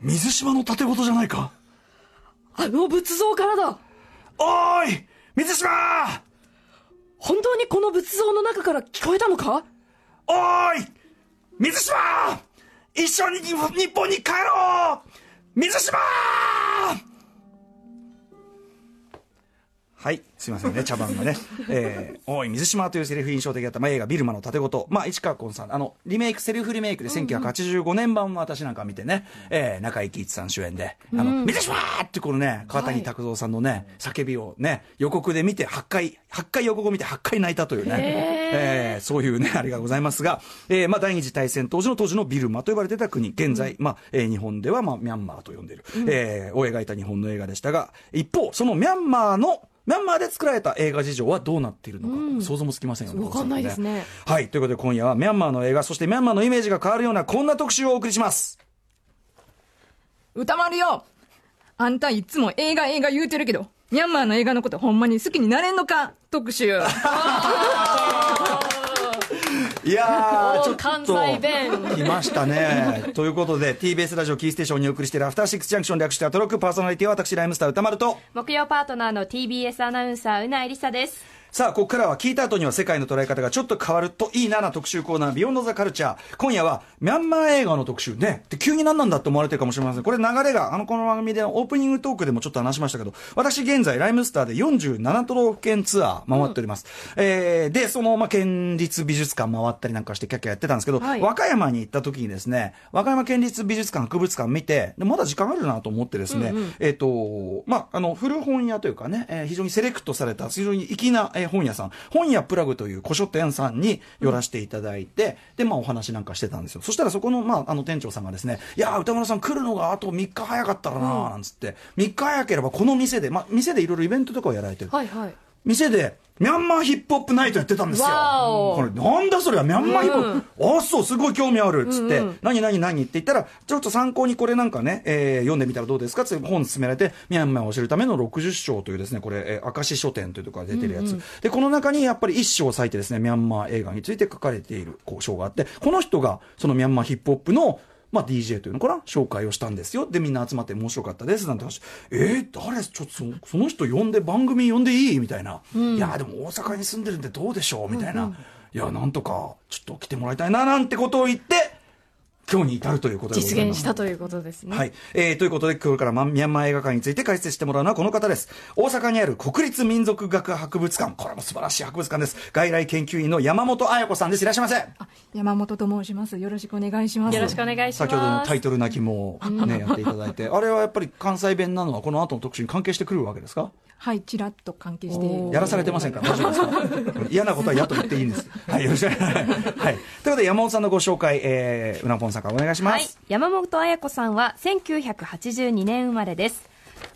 水島の盾事じゃないか？あの仏像からだ。おーい！水島！本当にこの仏像の中から聞こえたのか？おーい！水島！一緒に日本に帰ろう！水島はい。すいませんね、茶番がね。えー、おい、水島というセリフ印象的だった、まあ、映画、ビルマの盾事。まあ、市川崑さん、あの、リメイク、セリフリメイクで1985年版も私なんか見てね、えー、中井貴一さん主演で、あの、水島ってこのね、川谷拓三さんのね、叫びをね、予告で見て8回、8回予告を見て8回泣いたというね、えー、そういうね、あれがございますが、えー、まあ、第二次大戦当時の当時のビルマと呼ばれてた国、現在、まあ、えー、日本では、まあ、ミャンマーと呼んでいる、えー、を描いた日本の映画でしたが、一方、そのミャンマーの、ミャンマーで作られた映画事情はどうなっているのか、想像もつきませんよね。わかんないですね。はい。ということで今夜はミャンマーの映画、そしてミャンマーのイメージが変わるようなこんな特集をお送りします。歌丸よあんたいつも映画映画言うてるけど、ミャンマーの映画のことほんまに好きになれんのか？特集。いやー、ちょっと。来ましたね。ということで、TBS ラジオキーステーションにお送りしているアフターシックスジャンクション略してアトロックパーソナリティは私、ライムスター歌丸と。木曜パートナーの TBS アナウンサーうないりさですさあ、ここからは聞いた後には世界の捉え方がちょっと変わるといいなな特集コーナー、ビヨンドザカルチャー。今夜は、ミャンマー映画の特集ね。で、急に何なんだって思われてるかもしれません。これ流れが、あの、この番組でオープニングトークでもちょっと話しましたけど、私現在、ライムスターで47都道府県ツアー回っております。えー、で、その、まあ、県立美術館回ったりなんかしてキャッキャやってたんですけど、はい和歌山に行った時にですね、和歌山県立美術館博物館見て、でまだ時間あるなと思ってですね、えっ、と、まあ、あの、古本屋というかね、えー非常にセレクトされた、非常に粋な、えー本屋さん、本屋プラグという古書店さんに寄らせていただいて、で、まあ、お話なんかしてたんですよ。そしたらそこの、まあ、あの、店長さんがですね、いや、歌丸さん来るのがあと3日早かったらなーなんつって、3日早ければこの店で、まあ、店でいろいろイベントとかをやられてる。はいはい。店で、ミャンマーヒップホップナイトやってたんですよ。これ、なんだそれは、ミャンマーヒップホップ、あ、そう、すごい興味ある、つって、何何何って言ったら、ちょっと参考にこれなんかね、えー読んでみたらどうですかって本勧められて、ミャンマーを知るための60章というですね、これ、えー明石書店というところが出てるやつ。で、この中にやっぱり一章を割いてですね、ミャンマー映画について書かれているこう章があって、この人が、そのミャンマーヒップホップの、まあ、DJ というのかな？紹介をしたんですよ。で、みんな集まって面白かったです。なんて話。えー、誰？ちょっとそのその人呼んで番組呼んでいい？みたいな。いや、でも大阪に住んでるんでどうでしょう？みたいな。いや、なんとか、ちょっと来てもらいたいな、なんてことを言って、今日に至るということでございます。実現したということですね。はい。えー、ということで、今日からまミャンマー映画館について解説してもらうのはこの方です。大阪にある国立民族学博物館。これも素晴らしい博物館です。外来研究員の山本彩子さんです。いらっしゃいませ。山本と申します。よろしくお願いします。よろしくお願いします先ほどのタイトル泣きもね、やっていただいて。あれはやっぱり関西弁なのはこの後の特集に関係してくるわけですか？はい、ちらっと関係して。やらされてませんか？ら大丈夫ですか？嫌なことは嫌と言っていいんです。はい、よろしくお願いします。はい。ということで、山本さんのご紹介、えー、うなぽんさんお願いしまはい。す。山本彩子さんは1982年生まれです。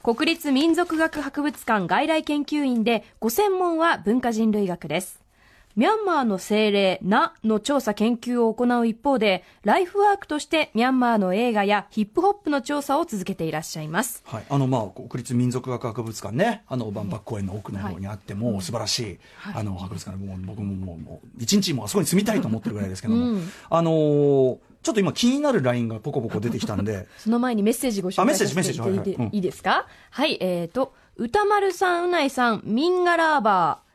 国立民族学博物館外来研究員でご専門は文化人類学です。ミャンマーの精霊、ナの調査研究を行う一方で、ライフワークとしてミャンマーの映画やヒップホップの調査を続けていらっしゃいます。はい、あのまあ国立民族学博物館ね、あの万博公園の奥の方にあっても、素晴らしい、あの博物館でもう僕ももう一日もあそこに住みたいと思ってるぐらいですけども、あのーちょっと今気になるラインがポコポコ出てきたんで、その前にメッセージご紹あメッ介さセージメッセージ。せていただいてはいはい。うん。いいですか？はい、えーと、歌丸さん、うないさん、ミンガラーバー、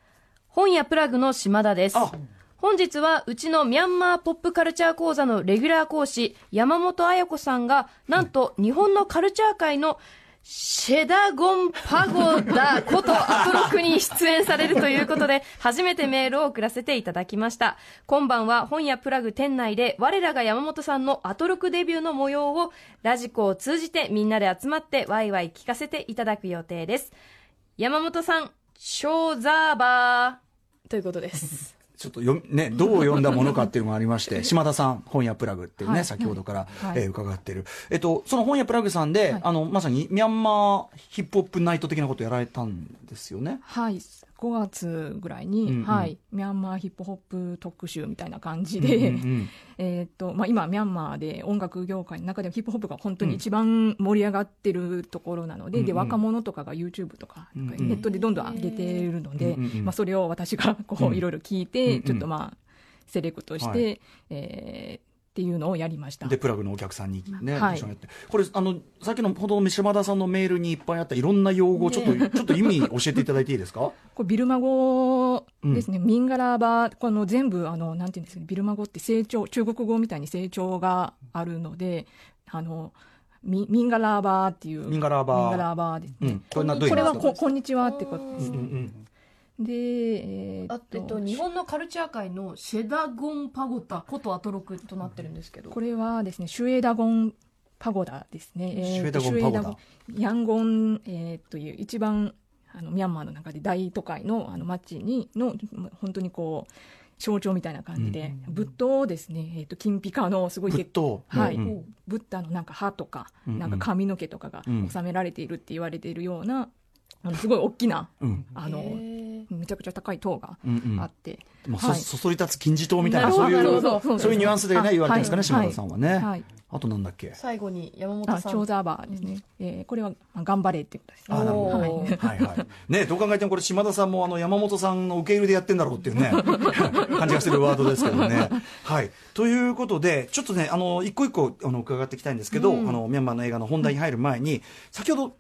本屋プラグの島田です。あ。本日はうちのミャンマーポップカルチャー講座のレギュラー講師、山本彩子さんが、なんと日本のカルチャー界のシェダゴンパゴダことアトロクに出演されるということで、初めてメールを送らせていただきました。今晩は本屋プラグ店内で、我らが山本さんのアトロクデビューの模様を、ラジコを通じてみんなで集まってワイワイ聞かせていただく予定です。山本さん、ショーザーバーということです。ちょっとよ、ね、どう読んだものかっていうのがありまして、島田さん、本屋プラグっていうね、先ほどから、はい。えー伺ってる。えっと、その本屋プラグさんで、あの、まさにミャンマーヒップホップナイト的なことやられたんですよね？はい、5月ぐらいに、うんうん。はい、ミャンマーヒップホップ特集みたいな感じで、うんうん えーっと、まあ、今、ミャンマーで音楽業界の中でもヒップホップが本当に一番盛り上がってるところなので、で、うんうん。若者とかが YouTube とか、うんうん。ネットでどんどん上げてるので、うんうんうん。まあ、それを私がこうん。う、いろいろ聞いうんうて、ん。ちょっとまあ、セレクトして、はい。えーっていうのをやりました。でプラグのお客さんにね、はい。これあのさっきのほど島田さんのメールにいっぱいあったいろんな用語ちょっと、ちょっと意味教えていただいていいですか？これビルマ語ですね、ミンガラーバー、この全部あの、なんていうんですかね、ビルマ語って成長、中国語みたいに成長があるので、あのミミンガラーバーっていう、ミンガラーバー。ミンガラーバーですね。うん。これはここんにちはってことですうんうね。んで、えーあえっと、日本のカルチャー界のシェダゴンパゴタことアトロクとなってるんですけど。これはですね、シュエダゴンパゴダですね。えーシュエダゴンパゴダシュエダゴンヤンゴン、えーという一番あのミャンマーの中で大都会のあの町にの本当にこう象徴みたいな感じで、仏塔をですね、えーと金ピカのすごい仏塔はい、うんうん。ブッダのなんか歯とか、うんうん。なんか髪の毛とかがうん。収められているって言われているような、あのすごい大きなうん。あのめちゃくちゃ高い塔がうんうん。あって、まあそはい。そそり立つ金字塔みたいなそういうそうそういうニュアンスでねあ言われてるんですかね、はい。島田さんはね、はい。あとなんだっけ？最後に山本あさん。チョーザーバーですね、えーこれはまあ頑張れっていうことですねあなるほど。はい。はいはい。ねどう考えてもこれ島田さんもあの山本さんの受け入れでやってんだろうっていうね、感じがするワードですけどね。はい。ということで、ちょっとね、あの、一個一個あの伺っていきたいんですけど、あの、ミャンマーの映画の本題に入る前に、先ほど、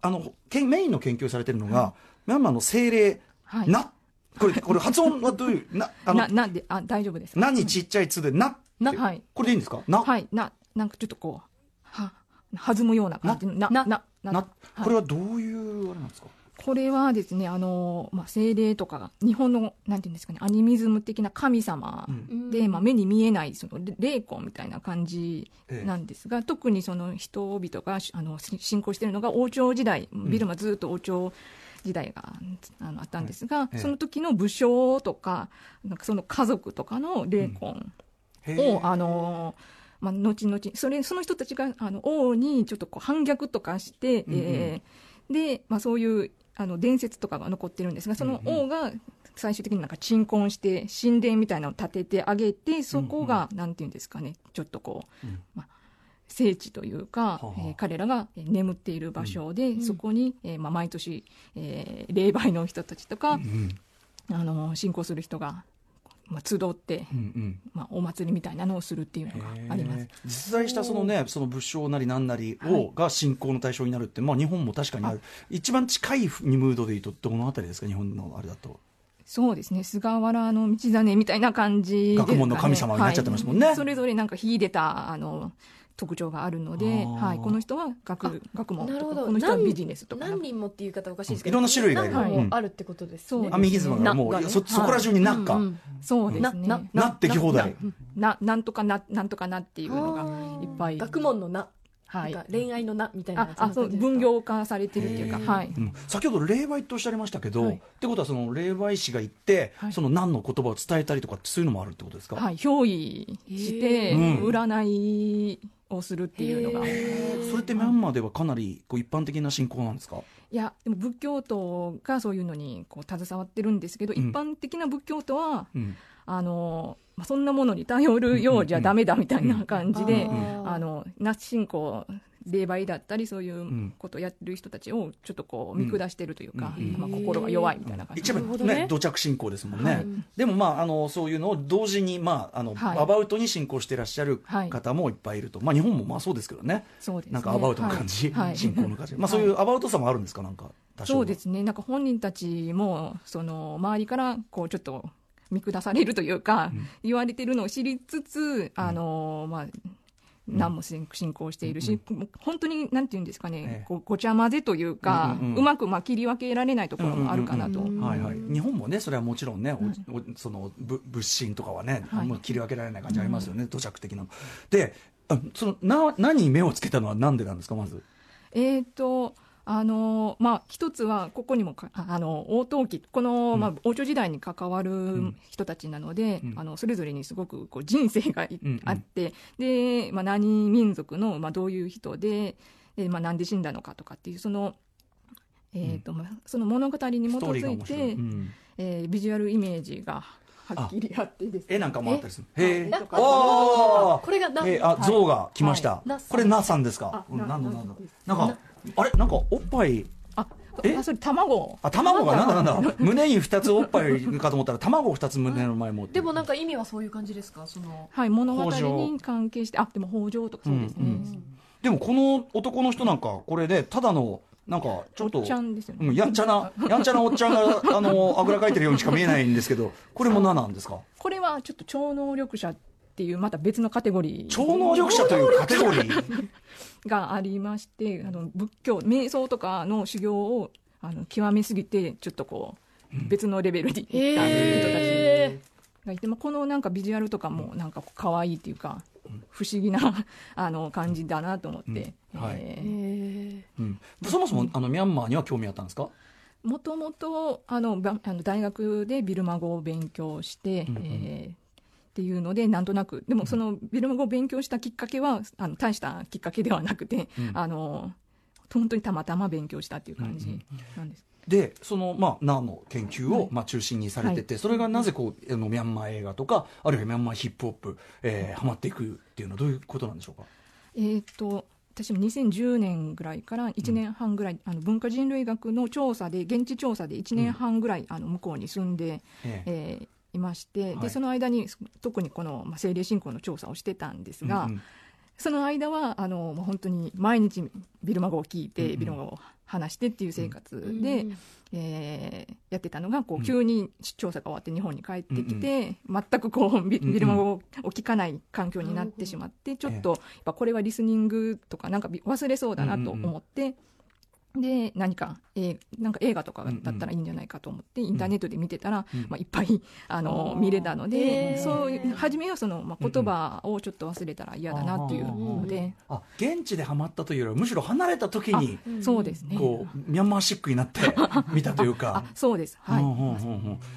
あの、メインの研究をされてるのが、ミャンマーの精霊、はい。な、これ、これ発音はどういう、な、あのな、で、あ、大丈夫ですか？なにちっちゃいつで、なって、なはい。これでいいんですか？な、はい、な、なんかちょっとこう、は、弾むような感じの、な、なな、な、これはどういう、あれなんですか？これはですね、あの、まあ、精霊とか、日本の、なんていうんですかね、アニミズム的な神様うん。で、まあ、目に見えない、その、霊魂みたいな感じええ。なんですが、特にその人々が、あの、し信仰しているのが王朝時代、ビルマずっと王朝時代があのあったんですが、ええ。その時の武将とか、なんかその家族とかの霊魂、へーを、あのまあ、後々それその人たちがあの王にちょっとこう反逆とかして、うんうんえーで、まあ、そういうあの伝説とかが残ってるんですがその王が最終的になんか鎮魂して神殿みたいなのを建ててあげてそこが、なんていうんですかねちょっとこう、うん。まあ、聖地というか、はあえー彼らがえー眠っている場所で、そこに、えーまあ、毎年、えー霊媒の人たちとか、うんあの信仰する人が、まあ、集って、うんうん。まあ、お祭りみたいなのをするっていうのがあります。実在したそのねその武将なりなんなりを、はい。が信仰の対象になるって、まあ、日本も確かにある。一番近いムードでいうとどのあたりですか日本のあれだと。そうですね。菅原道真みたいな感じね学問の神様になっちゃってますもんね。はい。それぞれなんか秀でたあの特徴があるので、はい、この人は学学問とかなるほど。この人はビジネスとか何人もっていう言い方おかしいですけどいろんな種類があるってことですね。そうですアミギズムがもう、なそそこら中になっか、うんうん。そうですね。ななってき放題。ななんとかななんとかなっていうのがいっぱい。学問のな、はい。恋愛のなみたいなああそう分業化されてるっていうかはい。うん。先ほど霊媒っておっしゃいましたけど、はい。ってことはその霊媒師が行って、はい。その何の言葉を伝えたりとかってそういうのもあるってことですか、はい憑依して占いをするっていうのが、それってミャンマーではかなりこう一般的な信仰なんですか？いやでも仏教徒がそういうのにこう携わってるんですけど、うん。一般的な仏教徒はうん。あの、まあ、そんなものに頼るようじゃダメだみたいな感じで、うん。あの那須信仰霊媒だったりそういうん。ことをやってる人たちをちょっとこう見下してるというか、うん。まあ、心が弱いみたいな感じ。一番なるほどね。ね土着信仰ですもんね、はい。でもまああのそういうのを同時にまああの、はい。アバウトに信仰していらっしゃるはい。方もいっぱいいると、まあ日本もまあそうですけどね。そうですね。なんかアバウトな感じ、信仰の感じ、まあそういうアバウトさもあるんですか？なんか多少は。そうですね。なんか本人たちもその周りからこうちょっと見下されるというか、言われてるのを知りつつあの、まあ何も信信仰しているし、本当になんていうんですかね、ええ。こうごちゃ混ぜというか、うんうんうんうまくまあ切り分けられないところもあるかなと、うんうんうんはいはい、日本もねそれはもちろんね、おおそのぶ仏神とかはね、はい。あんま切り分けられない感じありますよね、土着的な。のであそのな何に目をつけたのはなんでなんですかまず。えーとあのまあ、一つはここにもかああの王陶器この、まあ、王朝時代に関わる人たちなので、うん。あのそれぞれにすごくこう人生がいうんうん。あってで、まあ、何民族の、まあ、どういう人でで、まあ、なんで死んだのかとかっていうその,、えーとまあ、その物語に基づい面白い、て、うん。えービジュアルイメージがはっきりあってですね。絵なんかもあったりするへえ絵とかあこれがな、えあ象が来ました、はい。これナさんですか？ななんだなんだなんかあれ？なんかおっぱいあえ？あそれ卵。あ卵がなんだ？なんだ胸に2つおっぱいかと思ったら卵を2つ胸の前に持って。でもなんか意味はそういう感じですか？そのはい物語に関係してあでも北条とかそうですね、うんうんでもこの男の人なんかこれでただのなんかちょっとおっちゃんですよね。うん、やんちゃなやんちゃなおっちゃんがあのあぐらかいてるようにしか見えないんですけどこれも何なんですか？これはちょっと超能力者っていうまた別のカテゴリー。超能力者というカテゴリー？がありましてあの仏教瞑想とかの修行をあの極めすぎてちょっとこう別のレベルに行った人たちへがいて、まあ、このなんかビジュアルとかもなんか可愛いっていうか不思議な あの感じだなと思って。うん。はい。ええうん、そもそもあのミャンマーには興味あったんですか？ーもともとあのばあの大学でビルマ語を勉強して、うんうん。えーっていうのでなんとなく。でもそのビルマ語を勉強したきっかけはあの大したきっかけではなくて、うん。あの本当にたまたま勉強したっていう感じなんです。でそのまあナの研究を、はい。まあ中心にされてて、それがなぜこうあのミャンマー映画とかあるいはミャンマーヒップホップ、えー、ハマっていくっていうのはどういうことなんでしょうか？えー、と私も2010年ぐらいから1年半ぐらい、あの文化人類学の調査で現地調査で1年半ぐらい、あの向こうに住んで、ええ。えーいまして、はい。でその間に特にこの、まあ、精霊信仰の調査をしてたんですが、うんうん。その間はあの本当に毎日ビルマ語を聞いて、うんうん。ビルマ語を話してっていう生活ーで、うんえーやってたのがこうん。う急に調査が終わって日本に帰ってきて、全くこうビビルマ語を聞かない環境になってしまって、ちょっとやっぱこれはリスニングとかなんかび忘れそうだなと思って。で何か,、えーなんか映画とかだったらいいんじゃないかと思って、インターネットで見てたら、うん。まあ、いっぱいあの見れたのへでー。そういう初めはその、まあ、言葉をちょっと忘れたら嫌だなっていうので、あ現地でハマったというよりはむしろ離れた時にうん。そうですね。こうミャンマーシックになって 見たというか。あそうです。はい、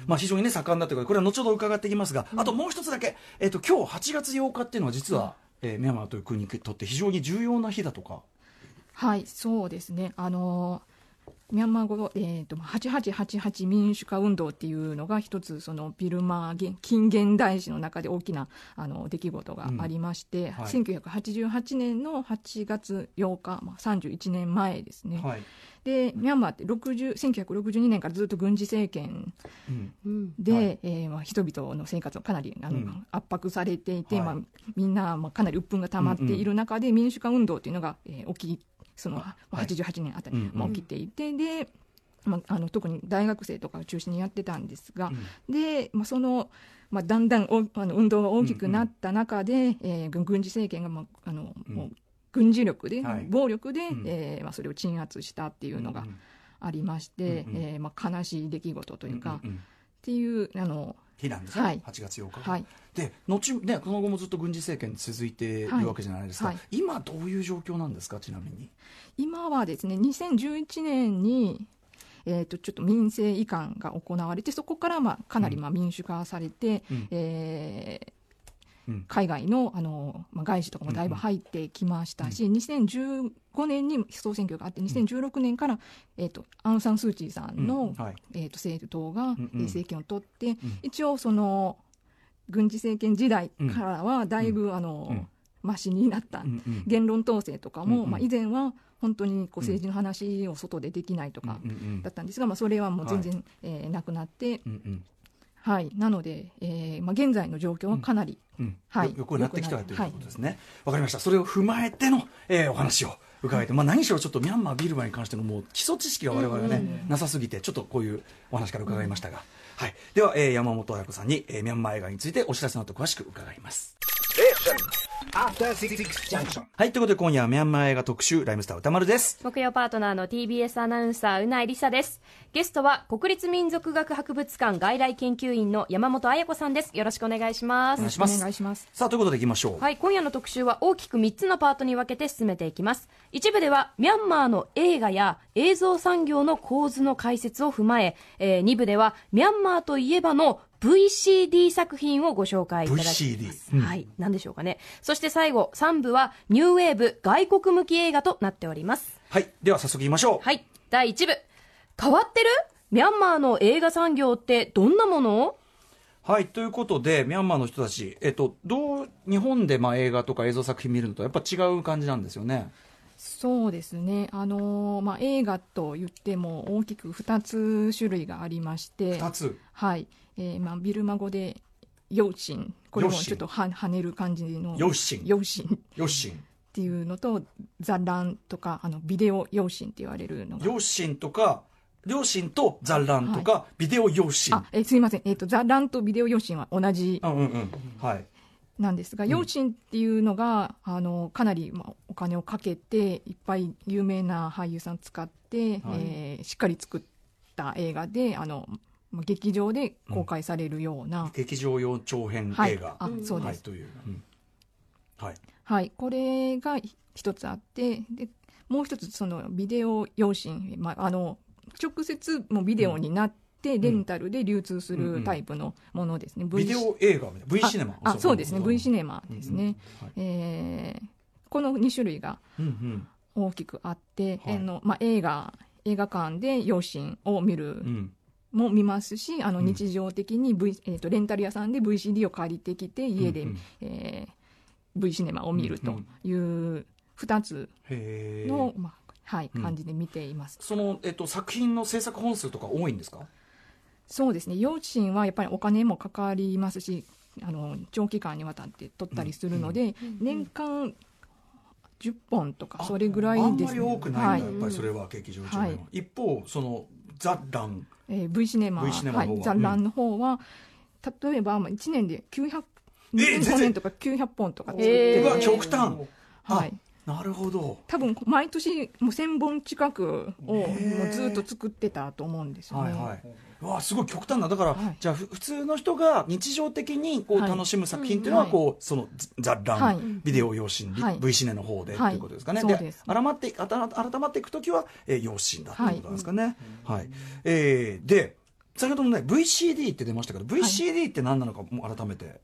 まあ、非常にね盛んだというかこれは後ほど伺っていきますが、あともう一つだけ、えっと今日8月8日っていうのは実は、えーミャンマーという国にとって非常に重要な日だとか、はい、そうですね。あのミャンマー語、えー、と8888民主化運動っていうのが一つそのビルマ現近現代史の中で大きなあの出来事がありまして、はい。1988年の8月8日、まあ、31年前ですね、はい。でミャンマーって60 1962年からずっと軍事政権うん。うん。で、はい。えーまあ、人々の生活をかなりあの、うん。圧迫されていて、はい。まあ、みんな、まあ、かなり鬱憤が溜まっている中で、民主化運動というのが、えー起きその、まあはい。88年あたり、うんまあ、うん起きていて、でまあ、あの特に大学生とかを中心にやってたんですが、うん。でまあ、その、まあ、だんだんおあの運動が大きくなった中で、えー軍軍事政権が、まああのうん。もう軍事力で、はい。暴力で、うん。えーまあ、それを鎮圧したっていうのがんありまして、うんうん。えーまあ、悲しい出来事というか、んんん。っていうあの日なんですね、はい。8月8日、はい。で後ねその後もずっと軍事政権続いているわけじゃないですか、はい。はい。今どういう状況なんですか？ちなみに。今はですね2011年に、えー、とちょっと民政移管が行われてそこからまあかなりまあ民主化されて、うん。えーうん海外のあの、まあ、外資とかもだいぶ入ってきましたし、2015年に総選挙があって2016年から、えー、とアウン・サン・スー・チーさんの、はい。えー、と政党が、政権を取って、ん。一応その軍事政権時代からはだいぶ、あのうん。マシになった、言論統制とかも、まあ、以前は本当にこう政治の話を外でできないとかだったんですが、まあ、それはもう全然、えーなくなって、はい、なので、えーまあ、現在の状況はかなり、うんはいよよくなってきたということですね。わ、かりました。それを踏まえての、えーお話を伺えて、まあ何しろちょっとミャンマービルマに関してのもう基礎知識が我々はね、なさすぎて、ちょっとこういうお話から伺いましたが。はい。では、えー山本彩子さんに、えーミャンマー映画についてお知らせの後詳しく伺います。Junction. はい。ということで今夜はミャンマー映画特集、ライムスター歌丸です。木曜パートナーの TBS アナウンサーうないりさですゲストは国立民族学博物館外来研究員の山本彩子さんですよろしくお願いしますお願いしますお願いします。さあ、ということで行きましょう。はい、今夜の特集は大きく3つのパートに分けて進めていきます。一部では、ミャンマーの映画や映像産業の構図の解説を踏まえ、えー、2部では、ミャンマーといえばの VCD 作品をご紹介いただきます。VCD うんはい、何でしょうかね。そして最後、3部は、ニューウェーブ外国向き映画となっております。はい。では早速言いましょう。はい、第1部。変わってる？ミャンマーの映画産業ってどんなもの？はい、ということで、ミャンマーの人たち、えっと、どう、日本でまあ映画とか映像作品見るのとやっぱ違う感じなんですよね。そうですね、あのーまあ、映画と言っても大きく2つ種類がありまして、2つ？はいえーまあ、ビルマ語で陽心、これもちょっとは跳ねる感じの陽心陽心っよしんていうのと、残乱とか、あのビデオ陽心って言われるのが。両親とか両親と残乱とか、ビデオ用心あえーすいません、えーと、残乱とビデオ陽心は同じうんうんうん。はい。なんですが、陽心っていうのが、あのかなり、まあ、お金をかけて、いっぱい有名な俳優さん使って、えーしっかり作った映画で、あのまあ劇場で公開されるような、劇場用長編はい。映画、あそうです、はいという、うん。はい。はい、これが一つあって、でもう一つ、そのビデオ用心、まあ、あの直接もうビデオになって、レンタルで流通するタイプのものですね、ビデオ映画みたいな V シネマ。ああそう。ですね、V シネネマですね、はいえーこの2種類が大きくあって、はい。あのまあ、映画映画館で養親を見るうんうんも見ますし、あのうん。日常的に、v えー、とレンタル屋さんで VCD を借りてきて家で、うん。うんえー V シネマを見るという2つの、まあはい、うん。感じで見ています、その、えっと、作品の制作本数とか多いんですか？そうですね。養親はやっぱりお金もかかりますしあの長期間にわたって撮ったりするので、年間10本とかそれぐらいあんですね。まり多くないんだ、はいやっぱりそれは劇場長編は、はい。一方そのザ・ラン。えー V シネマ。V シネマの方ははい、ザ・ランの方は、例えばまあ1年で900え全然。2005年とか900本とか作っえー。極端。はい、あなるほど。多分毎年もう1000本近くをもうずっと作ってたと思うんですよね。はいはい。うわすごい極端な。だから、はい。じゃあふ普通の人が日常的にこうはい。楽しむ作品っていうのはうんこう、そのザ・ラン、はい。ビデオ用心、はい。V シネの方で、はいということですかね。です改まって改まっていく時は、えー、用心だということなんですかね。はい、えーで先ほどのね VCD って出ましたけど VCD って何なのかもう改めて、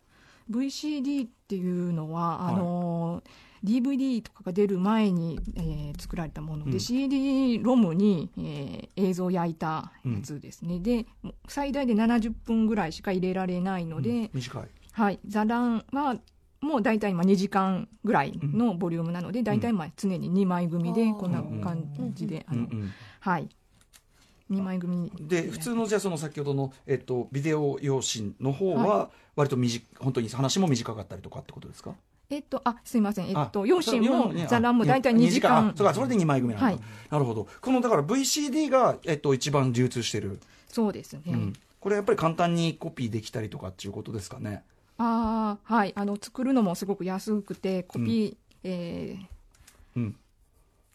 VCD っていうのは、はいあのー DVD とかが出る前に、えー作られたもので、うん。CD ロムに、えー映像を焼いたやつですね、でもう最大で70分ぐらいしか入れられないので、うん。短い。はい、座談はもう大体今2時間ぐらいのボリュームなので、大体まあ常に2枚組でこんな感じで、あのうんはい、2枚組で普通のじゃあその先ほどの、えっと、ビデオ用紙の方は割と短本当に話も短かったりとかってことですか？えっと、あすいません、えっと、あ両親もそれ座談も大体2時間。あそうかそれで2枚組なんだ、はい。なるほど。このだから VCD が、えっと、一番流通してる、そうですね、うん。これやっぱり簡単にコピーできたりとかっていうことですかね？ああはい。あの作るのもすごく安くてコピー、えーうん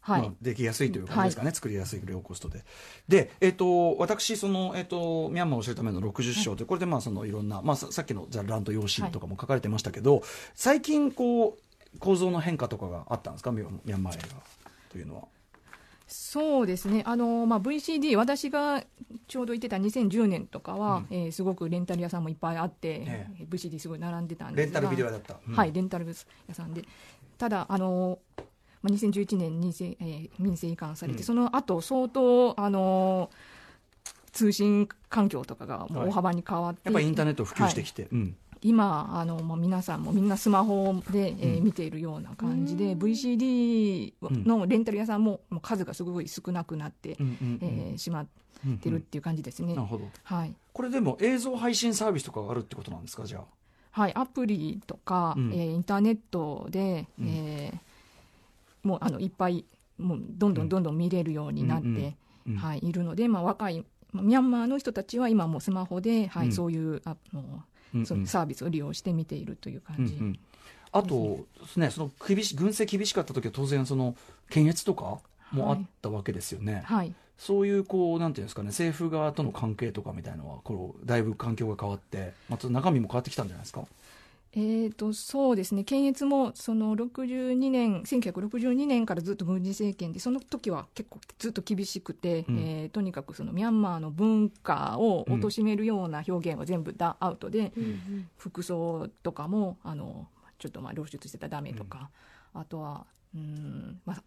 はい、まあできやすいという感じですかね、作りやすいローコストで。で、えっ、と、私、その、えっ、と、ミャンマーを知るための60章という、これでまあ、そのいろんな、まあ、ささっきのザ・ランと養親とかも書かれてましたけど、最近、こう、構造の変化とかがあったんですか、ミャンマー映画というのは。そうですね、あのまあ、VCD、私がちょうど行ってた2010年とかは、えーすごくレンタル屋さんもいっぱいあって、え VCD すごい並んでたんですが。レンタルビデオ屋だった。うん。はい、レンタル屋さんで、ただ、あのまあ、2011年にせ、えー民政移管されて、うん。その後相当あの通信環境とかがもう大幅に変わって、やっぱりインターネット普及してはい。きて。うん。今あの、まあ、皆さんもみんなスマホで、えーうん。見ているような感じで、VCD のレンタル屋さんももう数がすごい少なくなって、うんうんうん。えーしまっうんてるっていう感じですね。なるほど。はい。これでも映像配信サービスとかがあるってことなんですか、じゃあ？はい、アプリとか、うん。えーインターネットで、うん。えーもうあのいっぱいもうどんどんどんどん見れるようになって、はい、いるので、まあ、若いまあミャンマーの人たちは今もうスマホで、はいうんそういうあの、そのサービスを利用して見ているという感じ、あとですね、その厳し軍政厳しかった時は当然その検閲とかもあったわけですよね。はい、そういうこうなんていうんですかね、政府側との関係とかみたいのはこうだいぶ環境が変わって、また中身も変わってきたんじゃないですか？えー、とそうですね、検閲もその62年、1962年からずっと軍事政権で、その時は結構ずっと厳しくて、うん。えーとにかくそのミャンマーの文化を貶めるような表現は全部だアウトで、服装とかもあのちょっとまあ露出してたらダメとか、あとはうん、まあ、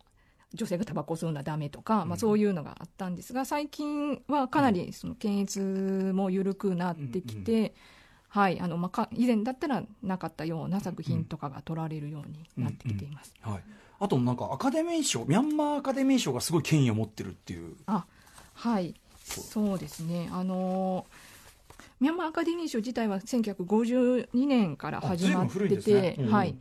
女性がタバコを吸うのはダメとか、まあ、そういうのがあったんですが最近はかなりその検閲も緩くなってきて、はいあのまあ、か以前だったらなかったような作品とかが撮られるようになってきています。はい。あとなんかアカデミー賞ミャンマーアカデミー賞がすごい権威を持ってるっていう。あはい。そうですね。あのミャンマーアカデミー賞自体は1952年から始まってあ随分古いですね。て、うん。はい、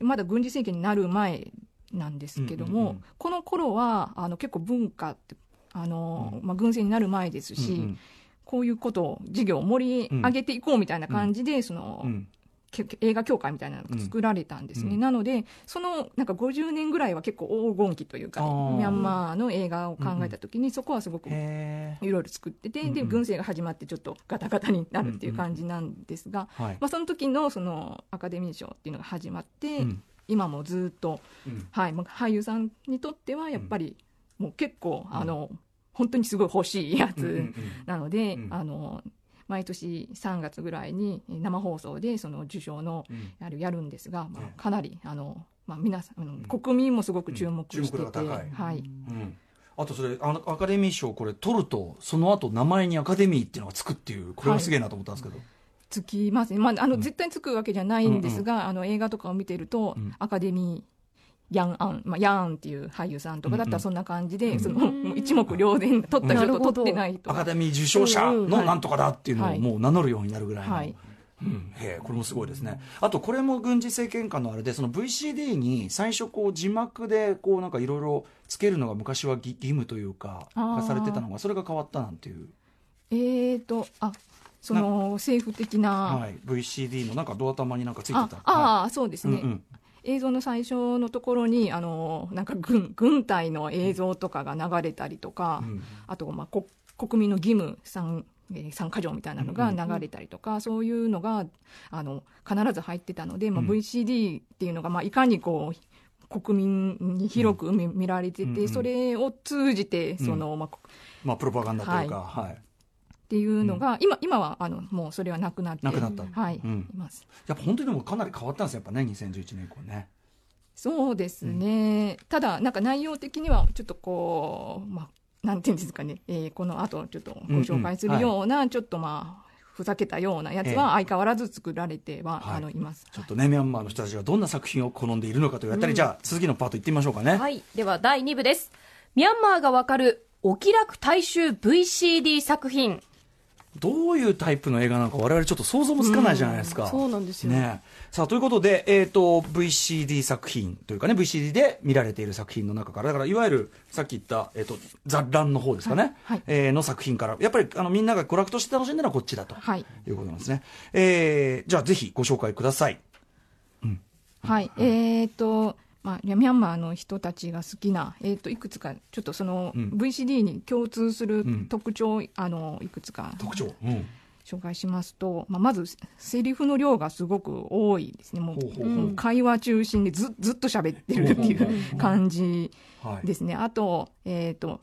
まだ軍事政権になる前なんですけども、うんうんうん。この頃はあの結構文化ってあの、まあ、軍政になる前ですし、うんうんこういうことを事業を盛り上げていこうみたいな感じで、そのうん。け映画協会みたいなのが作られたんですね、うん。なのでそのなんか50年ぐらいは結構黄金期というかミャンマーの映画を考えた時にそこはすごくへいろいろ作ってて、うんうん。で軍政が始まってちょっとガタガタになるっていう感じなんですが、まあ、その時のそのアカデミー賞っていうのが始まって、うん。今もずっと、うん。はい、まあ俳優さんにとってはやっぱりもう結構、うん。あの本当にすごい欲しいやつなので、うん。あの毎年3月ぐらいに生放送でその受賞のうん。やるやるんですが、まねあ、かなりあの、まあ、皆さん国民もすごく注目してて、うん。注目度が高い。はい、うん。あとそれあのアカデミー賞これ取るとその後名前にアカデミーっていうのがつくっていうこれがすげえなと思ったんですけど、つきます。ね、まあ、あのうん絶対につくわけじゃないんですが、あの映画とかを見てると、うん。アカデミーヤンアン、まあ、ヤンっていう俳優さんとかだったらそんな感じで、うん。そのもう一目瞭然取った人と取ってないとか、アカデミー受賞者のなんとかだっていうのをはい。もう名乗るようになるぐらいの、はい。うん、へえこれもすごいですね。あとこれも軍事政権下のあれでその VCD に最初こう字幕でこうなんかいろいろつけるのが昔は義義務というかされてたのがそれが変わったなんていう、えーとあその政府的な、はい、VCD のなんかドア玉になんかついてあたあーそうですね、うんうん映像の最初のところにあのなんか軍軍隊の映像とかが流れたりとか、うん。あと、まあ、こ国民の義務参えー参加条みたいなのが流れたりとか、そういうのがあの必ず入ってたので、まあ、うん。VCD っていうのが、まあ、いかにこう国民に広く見,、見られてて、うんうん。それを通じてその、まあ、っまあプロパガンダというか、はいていうのが、今今はあのもうそれはなくなってなくなった。はいうん。います。やっぱ本当にでもかなり変わったんですよやっぱね2011年以降ね。そうですね、ただ、なんか内容的にはちょっとこう、まあ、なんていうんですかね、えーこの後ちょっとご紹介するような、ちょっとまあ、ふざけたようなやつええ。は相変わらず作られては、はい。あのいます。ちょっとね、ミャンマーの人たちがどんな作品を好んでいるのかというあたり、じゃあ続きのパートいってみましょうかね、はい。では、第2部です。ミャンマーがわかる、お気楽大衆 VCD 作品。どういうタイプの映画なのか我々ちょっと想像もつかないじゃないですか、そうなんですよ。ね。さあということで、えー、と VCD 作品というかね VCD で見られている作品の中からだからいわゆるさっき言った、えー、と雑乱の方ですかね、はいはい。えーの作品から。やっぱりあのみんなが娯楽として楽しんでるのはこっちだと、はい。い、うことなんですね、えーじゃあぜひご紹介ください。はい、えーと、まあ、ミャンマーの人たちが好きな、えー、といくつか、ちょっとそのうん。VCD に共通するうん。特徴、あのいくつか特徴、うん、紹介しますと、まあ、まずセリフの量がすごく多いですね、もうほうほうもう。会話中心でずずっと喋ってるっていう感じはい。ですね。あと、えっ、と、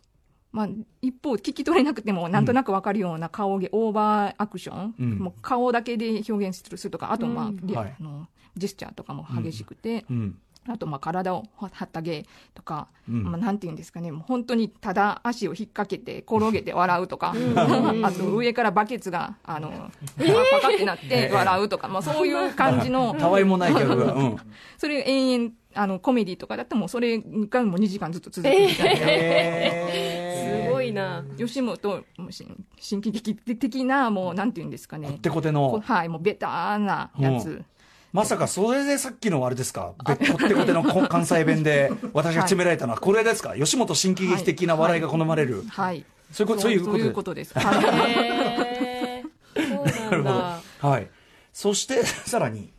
まあ、一方、聞き取れなくても、なんとなくわかるような顔芸、オーバーアクション、うん。もう顔だけで表現するするとか、あと、まあ、うん。あのジェスチャーとかも激しくて、うんあと、まあ、体を張った芸とか、うん。まあ、なんていうんですかね、もう本当にただ足を引っ掛けて、転げて笑うとか、あと上からバケツが、あの、パカってなって笑うとか、まあ、そういう感じの、たわいもないギャグが、うん、それ延々、あの、コメディとかだったらもうそれがもう2時間ずっと続くみたいな。えすごいな。吉本し新喜劇的な、もう、なんていうんですかね。こっ。てこてこのはい、もうベターなやつ。まさかそれでさっきのあれですか？べこってこてのこ関西弁で私が決められたのは。これですか、吉本新喜劇的な笑いが好まれる、はい。そういうことで。す。はい。なるほど。はい。そして さらに。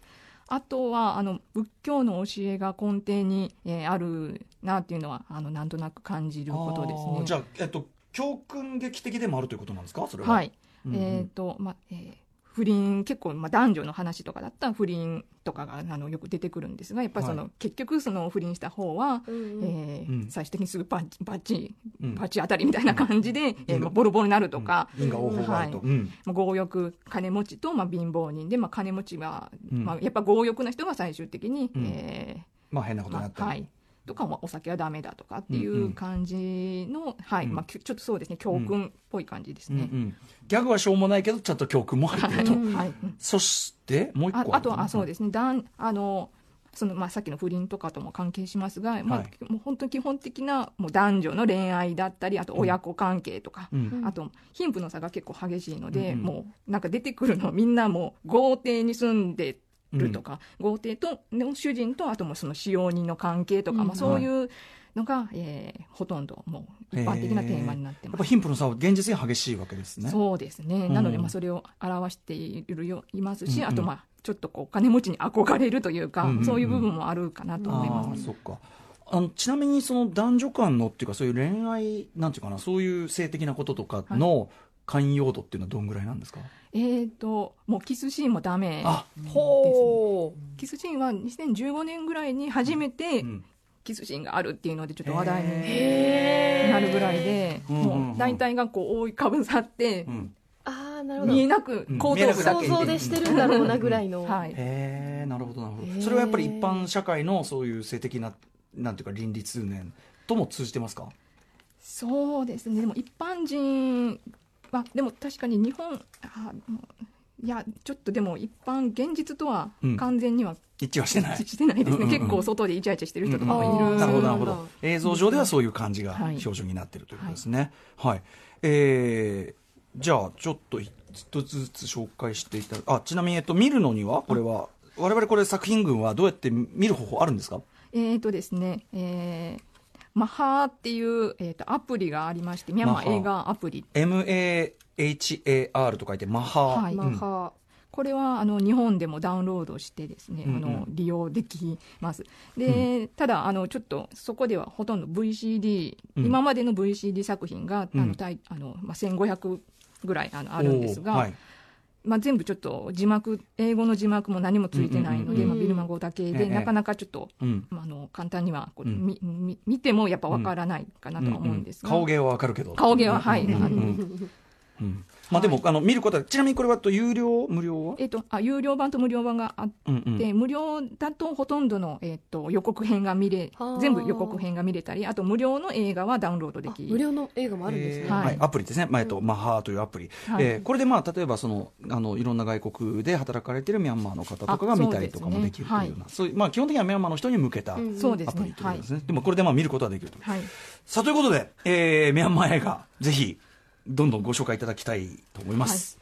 あとは、あの、仏教の教えが根底に、えーあるなっていうのは、あの、なんとなく感じることですね。じゃあ、えっと、教訓劇的でもあるということなんですか？それは。はい。うんうん。えっ、と、まあ、えー不倫、結構、まあ、男女の話とかだったら不倫とかがあのよく出てくるんですが、やっぱりその、は結局、その不倫した方は、うんうん。えーうん。最終的にすぐバッチ、バッチ、うん。バッチ当たりみたいな感じで、えーまあ、ボロボロになるとか、はい。うん。まあ、強欲、金持ちと、まあ、貧乏人で、まあ、金持ちは、うん。まあ、やっぱ強欲な人が最終的に、うん。えまあ変なーことになった。り、まあはい。とか、まあ、お酒はダメだとかっていんうんう感じの、はい、うん。まあ、きょちょっとそうですね、教訓っぽい感じですね。うん。うん。ギャグはしょうもないけどちゃんと教訓も入ってると、はい。うん。そしてもう一個ああとはあそうですね。だんあのそのまあ、さっきの不倫とかとも関係しますが、まあはいもう本当に基本的なもう男女の恋愛だったりあと親子関係とか、うん。あと貧富の差が結構激しいので、うんうん。もうなんか出てくるのみんなもう豪邸に住んでるとか、豪邸との主人とあともその使用人の関係とか、うん。まあ、そういうのが、えーほとんどもう一般的なテーマになってやっぱます。貧富の差は現実に激しいわけですね。そうですね、うん。なのでまあそれを表しているよいますし、うんうん。あとまあちょっとこう金持ちに憧れるというか、うんうんうん。そういう部分もあるかなと思います。あーそっか。あのちなみにその男女間のっていうかそういう恋愛なんていうかなそういう性的なこととかの寛容度っていうのはどんぐらいなんですか、えーともうキスシーンもダメあ、ほキスシーンは2015年ぐらいに初めてうんキスシーンがあるっていうのでちょっと話題になるぐらいで、もう大体がこう覆いかぶさってうん、ああなるほど。見えなくうん。後頭部だけ想像でしてるんだろうなぐらいの、はい、へえなるほどなるほど、それはやっぱり一般社会のそういう性的ななんていうか倫理通念とも通じてますか？そうですね。でも一般人はでも確かに日本あいやちょっとでも一般現実とはうん。完全には一致はしてない。してないですね、うんうんうん。結構外でイチャイチャしてる人とかもいる、うんなるほどなるほど。映像上ではそういう感じがはい。標準になってるということですね。はい、えーじゃあちょっと一つずつ紹介していただあちなみに、えっと、見るのにはこれは我々これ作品群はどうやって見る方法あるんですか？えーとですね、えーマハーっていう、えー、とアプリがありまして、ミャンママハーー映画アプリ、MAHAR と書いてマハ。ー、はいまあはこれはあの日本でもダウンロードしてですね、うんうん。あの利用できます。で、ただあのちょっとそこではほとんど VCD、うん。今までの VCD 作品が、うん。あのたいあのまあ1500ぐらいあのあるんですが、まあ、全部ちょっと字幕英語の字幕も何もついてないので、まあ、ビルマ語だけで、ええ。なかなかちょっと、うん。まあ、あの簡単にはこう、うん。みみ見てもやっぱわからないかなとは思うんですが、顔芸はわかるけど。顔芸ははい。あのうん。まあでも、あの見ることはちなみにこれはと有料無料は？えっと、あ有料版と無料版があっうんうん。て、無料だとほとんどの、えっと、予告編が見れはあ。全部予告編が見れたりあと無料の映画はダウンロードであき無料の映画もあるんですね、えーはい。はいアプリですね、まあえっとマハーというアプリ、はい。えーこれで、まあ、例えばそのあのいろんな外国で働かれているミャンマーの方とかがあ見たりとかもできるというようなそういうまあ、基本的にはミャンマーの人に向けたアうん。そうですプリねはいということですね、でもこれでまあ見ることはできると、はい。さあということで、えーミャンマー映画ぜひどんどんご紹介いただきたいと思います、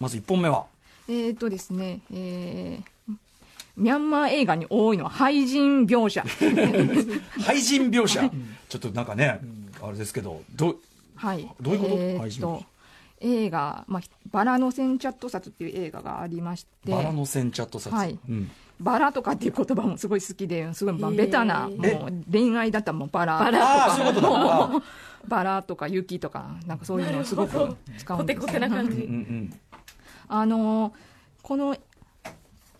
まず1本目は？えっとですね、えーミャンマー映画に多いのは廃人描写。廃人描写。ちょっとなんかね、あれですけどどうはい。どういうこと？えーと映画、まあ、バラの戦チャット札っていう映画がありまして。バラの戦チャット札、はい。うんバラとかっていう言葉もすごい好きですごいまあベタな、え？もう恋愛だったらもうバラバラああそういうことだ。あバラとか雪とかなんかそういうのをすごく使うんです。コテコテな感じ。あのこの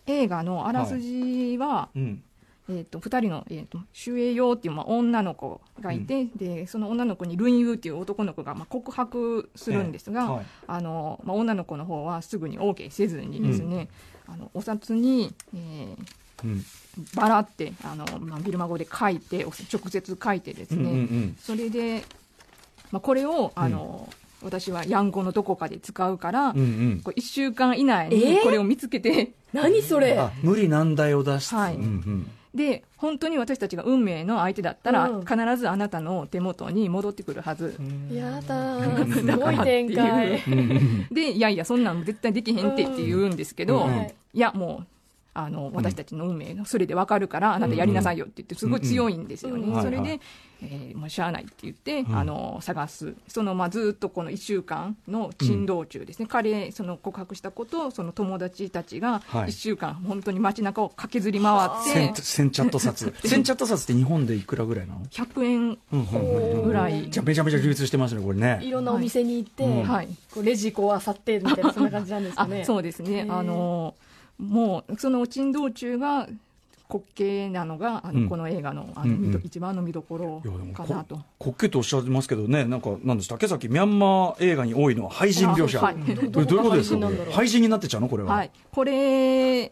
映画のあらすじは、うん。えー、と2人の、えー、とシュエヨーっていう、まあ、女の子がいて、でその女の子にルンユーっていう男の子が、まあ、告白するんですが、ええはい。あのまあ、女の子の方はすぐに OK せずにですね、あのお札に、えーうん。バラってあの、まあ、ビルマ語で書いて直接書いてですね、うんうんうん。それで、まあ、これをあの、私はヤンゴのどこかで使うから、うんうん。こう1週間以内えー？にこれを見つけて、何それ？あ無理難題を出して、はい。うんうんで本当に私たちが運命の相手だったら、うん。必ずあなたの手元に戻ってくるはず、やだー。すごい展開。でいやいやそんなん絶対できへんってって言うんですけど、うん。いやもうあの私たちの運命がそれで分かるから、あなたやりなさいよって言ってすごい強いんですよね、うん。それで、はいはいえーもうしゃあないって言って、ん。あの探す。その、まあ、ずっとこの1週間の珍道中ですね、彼その告白したことをその友達たちがはい。1週間本当に街中を駆けずり回って、センセンチャット札センチャット札って日本でいくらぐらいなの、100円うんうんうんぐらいじゃあめちゃめちゃ流通してますねこれね。いろんなお店に行って、はい。こうレジこうあさってみたいなそんな感じなんですか あねそうですね、あのもうその珍道中が滑稽なのがあの、うん。この映画のあの、うんうん。一番の見どころかなと。こ滑稽とおっしゃってますけどねなんかなんでしたっけさっきミャンマー映画に多いのは廃人描写、あはい。これどういうことですか？廃人になってっちゃうの？これは、はい、これ、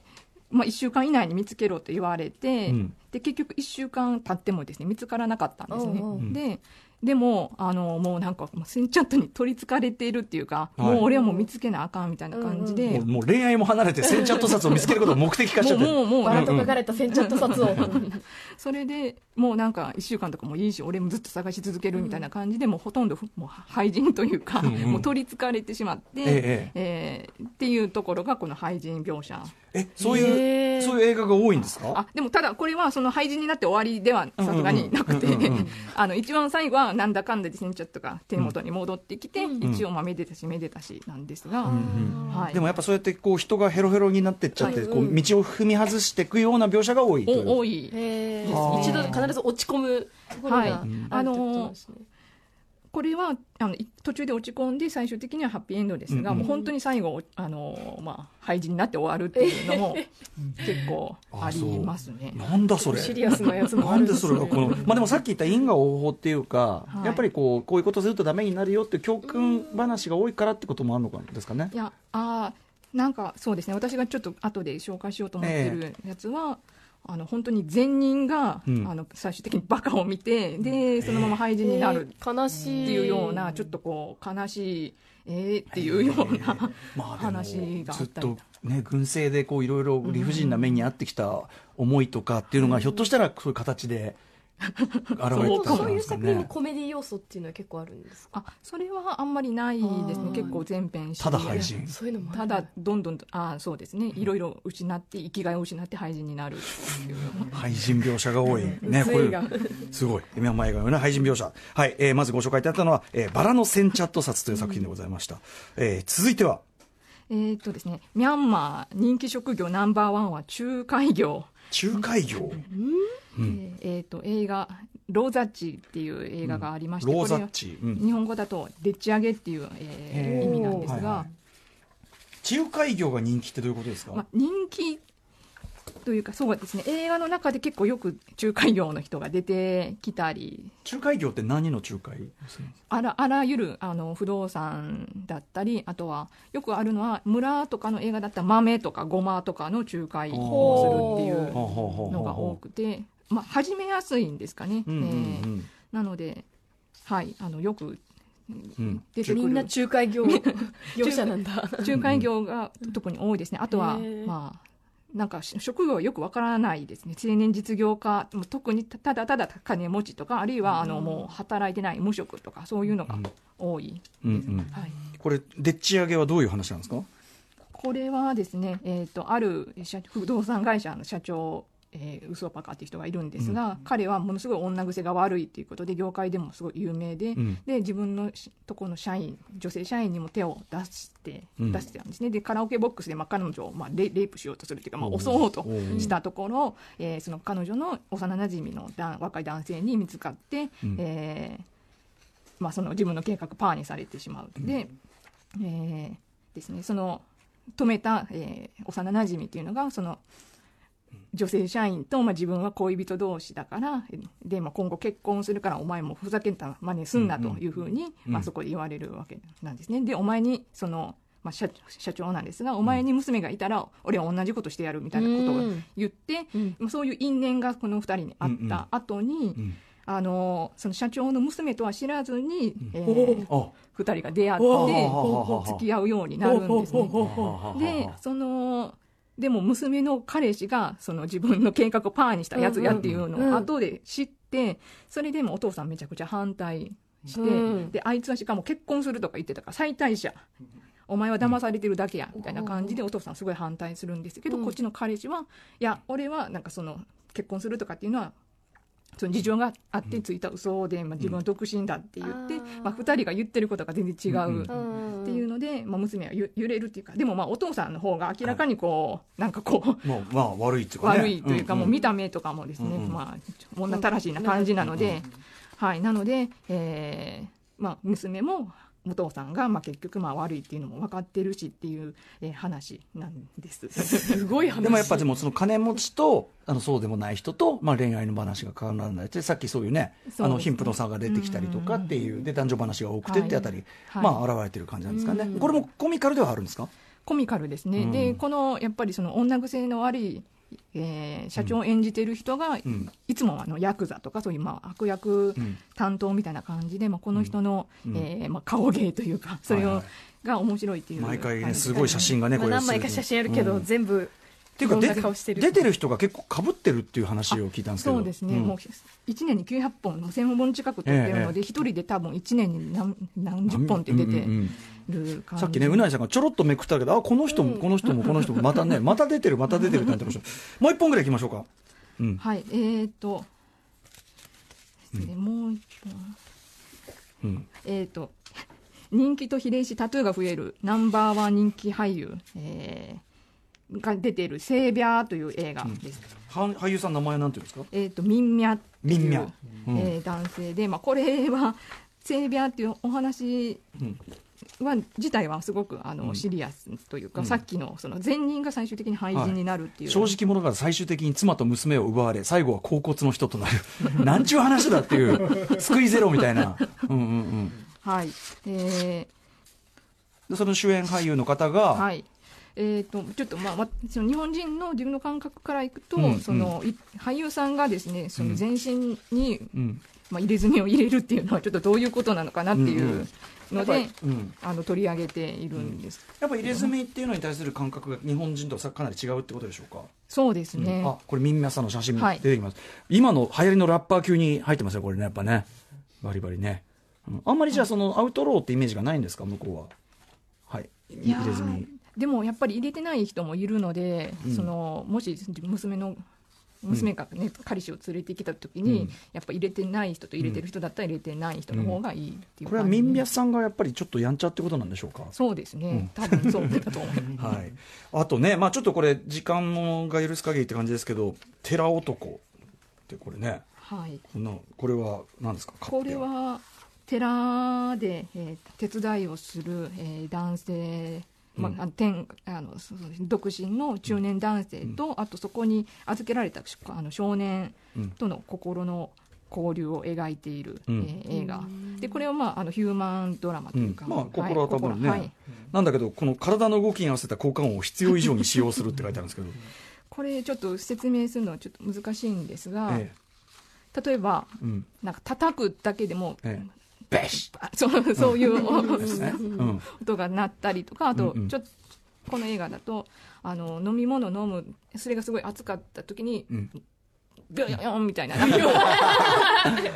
まあ、1週間以内に見つけろと言われて、うん。で結局1週間経ってもですね見つからなかったんですね、うんうん。ででもあのもうなんかもうセンチャットに取りつかれているっていうか、はい。もう俺はもう見つけなあかんみたいな感じで、もうもう恋愛も離れてセンチャット札を見つけることを目的化しちゃって。もうもうもう。バラと書かれたセンチャット札を。それでもうなんか1週間とかもいいし俺もずっと探し続けるみたいな感じで、もうほとんどもう廃人というか、うんうん。もう取りつかれてしまって、ええーっていうところがこの廃人描写。えそういう、そういう映画が多いんですか？あでもただこれはその廃人になって終わりではさすがになくて、うんうんうんうん。あの一番最後はなんだかんだでセンチャットが手元に戻ってきて、うん。一応まあめでたしめでたしなんですが、ん。はい、でもやっぱそうやってこう人がヘロヘロになってっちゃって、はい。こう道を踏み外していくような描写が多いというお多い一度必ず落ち込むはいがあるってこれはあのい途中で落ち込んで最終的にはハッピーエンドですが、うんうん。もう本当に最後あの、まあ、廃人になって終わるっていうのも結構ありますね。なんだそれ。シリアスなやつもあなんでるんでそれがこの、まあでもさっき言った因果応報っていうか、はい。やっぱりこうこういうことするとダメになるよっていう教訓話が多いからってこともあるのかですかね。い。やあーなんかそうですね。私がちょっと後で紹介しようと思ってるやつは、あの本当に善人が、うん。あの最終的にバカを見てでそのまま廃人になるえー悲しい。っていうようなちょっとこう悲しいえーっていうようなまあでも話があずっったりとね軍政でこういろいろ理不尽な目に遭ってきた思いとかっていうのがひょっとしたらそういう形でそうですかいう作品にね。コメディ要素っていうのは結構あるんですか？あそれはあんまりないですね。結構全編ただ廃人。そういうのもあるただどんどんとあーそうですね。いろいろ失って生きがいを失って廃人になる廃人描写が多い。ね、これ、すごい。ミャンマー映画のね、廃人描写。はい、えーまずご紹介いただいたのは、えーバラのセンチャット札という作品でございました。えー続いては、えーっとですね。ミャンマー人気職業ナンバーワンは仲介業仲介業？えーえーと映画「ローザッチ」っていう映画がありまして、ローザッこチ。うん。れ日本語だと「でっち上げ」っていう、えー意味なんですが、はいはい。仲介業が人気ってどういうことですか、まあ、人気というかそうですね。映画の中で結構よく仲介業の人が出てきたり。仲介業って何の仲介あらあらゆるあの不動産だったりあとはよくあるのは村とかの映画だったら豆とかごまとかの仲介をするっていうのが多くて、まあ、始めやすいんですかね。うんうんえーなので、はい、あのよくうん。みんな仲介業 業者なんだ。仲介業が特に多いですね、あとはまあ、なんかし職業はよくわからないですね、青年実業家、もう特にただただ金持ちとか、あるいはあのもう働いてない無職とか、そういうのが多い。でこれでっち上げはどういう話なんですか？これはですね、えー、とある社不動産会社の社長、えー、ウソパカっていう人がいるんですが、彼はものすごい女癖が悪いということで、業界でもすごい有名で、うん。で自分のしとこの社員、女性社員にも手を出して、うん。出してたんですね、でカラオケボックスで、まあ、彼女を、まあ、レレイプしようとするというか、まあ、襲おうとしたところ、えーその彼女の幼なじみの男若い男性に見つかって、うん。えーまあ、その自分の計画パーにされてしまう。で、えーですね、その止めた、えー幼なじみっていうのがその女性社員と、まあ、自分は恋人同士だからで、まあ、今後結婚するからお前もふざけた真似すんなというふうに、うん。まあ、そこで言われるわけなんですね。でお前にそのまあ、社社長なんですが、お前に娘がいたら、俺は同じことしてやるみたいなことを言って、うん。まあそういう因縁がこの二人にあった後に、ん。あのその社長の娘とは知らずに、えおー。あ。二人が出会って付き合うようになるんですね。ででそのでも娘の彼氏がその自分の計画をパーにしたやつやっていうのを後で知ってそれでもお父さんめちゃくちゃ反対して、うん。であいつはしかも結婚するとか言ってたから最大者。お前は騙されてるだけやみたいな感じでお父さんすごい反対するんですけど、うん。こっちの彼氏はいや俺はなんかその結婚するとかっていうのはその事情があってついた嘘で、まあ、自分は独身だって言って、うん。まあ、2人が言ってることが全然違う。うん。っっていうので、まあ、娘はゆ揺れるっていうかでもまあお父さんの方が明らかにこう、なんかこうまあまあ悪いっていうかね。悪いというか、んん。もう見た目とかもですね、うん。うんまあ、女たらしいな感じなので、はい、なので、えーまあ、娘もお父さんが、まあ、結局まあ悪いっていうのも分かってるしっていう、えー話なんです。すごい話。でもやっぱでもその金持ちとあのそうでもない人と、まあ、恋愛の話が絡んだりでさっきそういうねね。あの貧富の差が出てきたりとかっていうで男女話が多くてってあたり、はい。まあ現れてる感じなんですかね、うん。これもコミカルではあるんですか？コミカルですね、うん。でこのやっぱりその女癖の悪いえー社長を演じてる人が、ん。いつもあのヤクザとかそういうまあ悪役ん担当みたいな感じで、まあ、この人の、えーまあ、顔芸というかそれを、はいはい。が面白いっていう毎回ねすごい写真がねまあ何枚か写真あるけど、うん。全部っていうか出てる人が結構かぶってるっていう話を聞いたんですけど。そうですね、ん。もう1年に900本、もう1000本近く撮ってるので、一人で多分1年に何何十本って出てる感じ、さっきねうないさんがちょろっとめくったけどあこの人もこの人もこの人もまたね また出てるまた出てるってなってましたもう一本ぐらいいきましょうか。うん。はい、えー、と、失礼もう一本、うん。えー、と、人気と比例しタトゥーが増える。ナンバーワン人気俳優、えーが出ている「セービャー」という映画です。は俳優さん名前なんていうんですか？えー、とミンミャっていうミンミャ。うん。えー男性で、まあ、これはセービャーっていうお話は、自体はすごくあの、シリアスというか、さっきのその前任が最終的に廃人になるっていう、正直者が最終的に妻と娘を奪われ最後は高骨の人となる。なんちゅう話だっていう 救いゼロみたいな。うんうんうん。はい。えでその主演俳優の方が、ーはいえー、とちょっと、まあ、わその日本人の自分の感覚からいくと、うんそのい俳優さんがですねその全身に、うん。まあ、入れ墨を入れるっていうのはちょっとどういうことなのかなっていうので、あの取り上げているんです、やっぱ入れ墨っていうのに対する感覚が日本人とさかなり違うってことでしょうか、そうですね、あこれミンミャさんの写真はい。出てきます、今の流行りのラッパー級に入ってますよこれねやっぱね。バリバリね、うん。あんまりじゃあそのアウトローってイメージがないんですか向こうは？はい。入れ墨でもやっぱり入れてない人もいるので、うん。そのもし娘の娘が、ね彼氏を連れてきた時に、うん。やっぱ入れてない人と入れてる人だったら入れてない人の方がいいっていうこれは感じで。ミンミャさんがやっぱりちょっとやんちゃってことなんでしょうか？そうですね、多分そうだと思います。はい、あとね、まあ、ちょっとこれ、時間もが許す限りって感じですけど、寺男ってこれね、はい。これは何ですか、これは寺で、えー手伝いをする、えー男性、まああの天あの独身の中年男性と、あとそこに預けられたあの少年との心の交流を描いている、うん。えー映画。でこれは、まあ、あのヒューマンドラマというか、うん。まあ、心は多分ね、心はい。なんだけど、この体の動きに合わせた効果音を必要以上に使用するって書いてあるんですけど、これちょっと説明するのはちょっと難しいんですが、え例えばえうん。なんか叩くだけでも、ええ、ベシあ そうそういう、うん、音が鳴ったりとかあとちょっとこの映画だとあの飲み物飲むそれがすごい熱かった時にうんビョヨヨンみたいな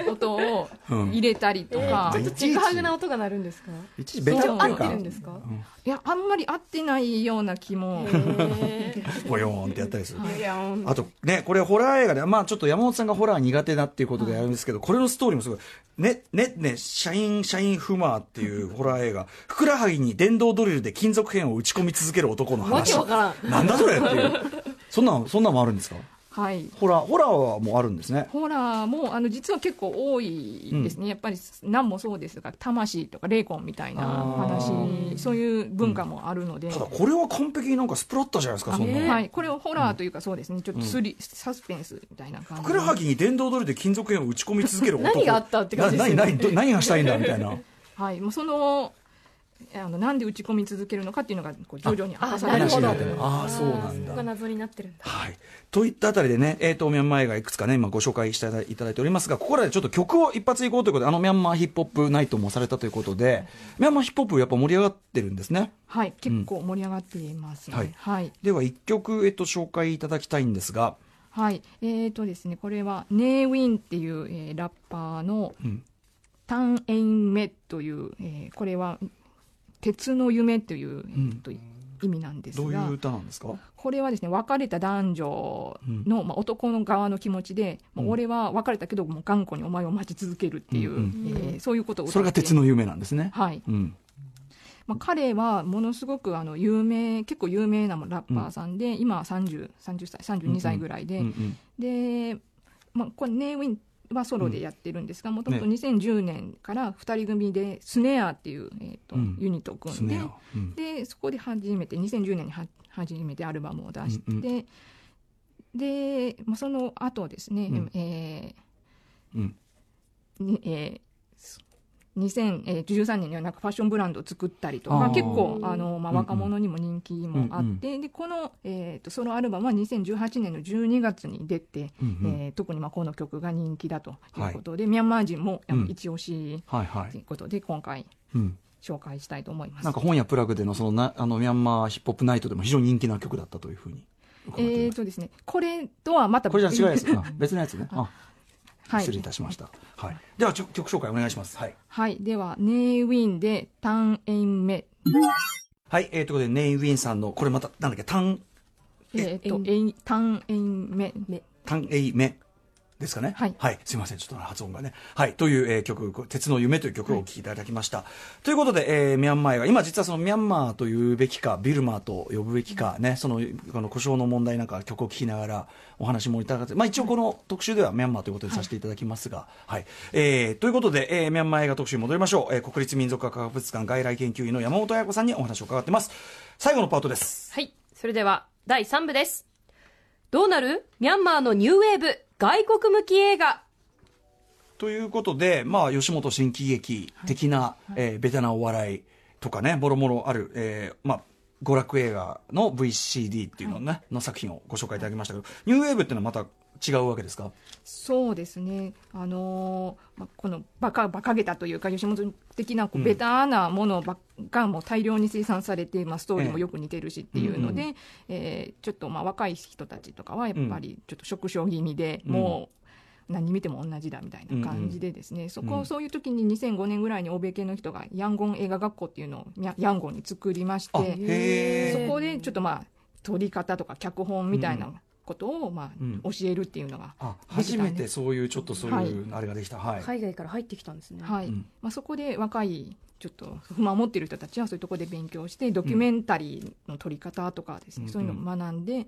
音をうん入れたりとか、うん。ちょっとちぐはぐな音が鳴るんですか？いちいちベタっていうか。合ってるん、ですか？いやあんまり合ってないような気も、へ ボヨーンってやったりする。あとね、これホラー映画で、まあちょっと山本さんがホラー苦手だっていうことでやるんですけど、これのストーリーもすごい、ね、ね、ね、シャイン、シャインフマーっていうホラー映画、ふくらはぎに電動ドリルで金属片を打ち込み続ける男のわ話。けわからん。なんだそれっていう。そんなん、そんなんもあるんですか？はい、ホラー、ホラーはもうあるんですね。ホラーもあの実は結構多いですね、やっぱり何もそうですが魂とか霊魂みたいな話そういう文化もあるので、ただこれは完璧になんかスプラッタじゃないですか、そんなの。はい、これをホラーというかそうですね。ちょっとスリ、サスペンスみたいな感じふくらはぎに電動ドリルで金属片を打ち込み続ける男。何があったって感じですよね。な何、何、ど何がしたいんだみたいな。はい、もうその あのなんで打ち込み続けるのかっていうのがこう徐々に明かされていくああ、そうなんだ。そこが。謎になってるんだ。はい。といったあたりでね、えー、と、ミャンマー映画いくつかね、今ご紹介していただいておりますが、ここらでちょっと曲を一発いこうということで、あのミャンマーヒップホップナイトもされたということで、ミャンマーヒップホップやっぱ盛り上がってるんですね。はい、結構盛り上がっています、ね。はい。はい、では一曲、えっと、紹介いただきたいんですが、はい。えーとですね、これはネーウィンっていう、えーラッパーのうん。タン・エインメという、えーこれは鉄の夢という、えーと意味なんですがどういう歌なんですか？これはですね別れた男女の、まあ、男の側の気持ちで、もう俺は別れたけどもう頑固にお前を待ち続けるっていう、うんえーそういうことをそれが鉄の夢なんですね。はい。うん。まあ、彼はものすごくあの有名結構有名なラッパーさんで、今は 30, 30歳32歳ぐらいで、うんうんで、まあ、これネーウィンはソロでやってるんですがもともと2010年から2人組でスネアっていう、えーとうん。ユニットを組んで。うん。でそこで初めて2010年には初めてアルバムを出して、うん。うで、まあ、その後ですね、うん。えうん。えー2013年にはなんかファッションブランドを作ったりとか結構あの、まあ、うんうん若者にも人気もあって、でこの、えー、とソロアルバムは2018年の12月に出て、うんうんえー特にまあこの曲が人気だということで、ミャンマー人も一押しはいはい。ということで今回うん。紹介したいと思います。なんか本屋プラグでのそのな、あの、ミャンマーヒップホップナイトでも非常に人気な曲だったというふうにえー。とですね、これとはまたこれじゃ違うやつ。あ別のやつね。あ、はい失礼いたしました。はい。では、曲紹介お願いします。はい。はい、では、ネーウィンで、タンエインメ。はい、えー、ということで、ネイウィンさんの、これまた、なんだっけ、タン、えっと、タンエインメ。タンエイメですかね？はいすいません。ちょっと発音がね。はい。という、えー曲、鉄の夢という曲をお聴きいただきました。ということで、えーミャンマー映画、今実はそのミャンマーというべきか、ビルマーと呼ぶべきか、ね、その、この故障の問題なんか曲を聴きながらお話もいただいて、まあ一応この特集ではミャンマーということでさせていただきますが、はい。えーということで、えーミャンマー映画特集に戻りましょう。えー国立民族学博物館外来研究員の山本彩子さんにお話を伺ってます。最後のパートです。はい。それでは、第3部です。どうなる？ミャンマーのニューウェーブ、外国向き映画。ということで、まあ、吉本新喜劇的な、えーベタなお笑いとかね、もろもろある、えーまあ、娯楽映画の VCD っていうのね、の作品をご紹介いただきましたけど、ニューウェーブっていうのはまた違うわけですか？そうですね。あのーまあ、このバカ、バカげたというか、吉本的なこうベタなものばっがもう大量に生産されて、まあ、ストーリーもよく似てるしっていうので、えーちょっとまあ若い人たちとかはやっぱりちょっと縮小気味で、うん。もう何見ても同じだみたいな感じでですね、そこ、そういう時に2005年ぐらいに欧米系の人がヤンゴン映画学校っていうのをヤヤンゴンに作りましあ、て、そこでちょっとまあ撮り方とか脚本みたいなことをまあうん。教えるっていうのがあ、できたね。初めてそういう、ちょっとそういう、あれができた。はい。海外から入ってきたんですね。はい。うん。まあ、そこで若いちょっと不満を持っている人たちはそういうところで勉強してドキュメンタリーの撮り方とかですね、うん。そういうのを学んで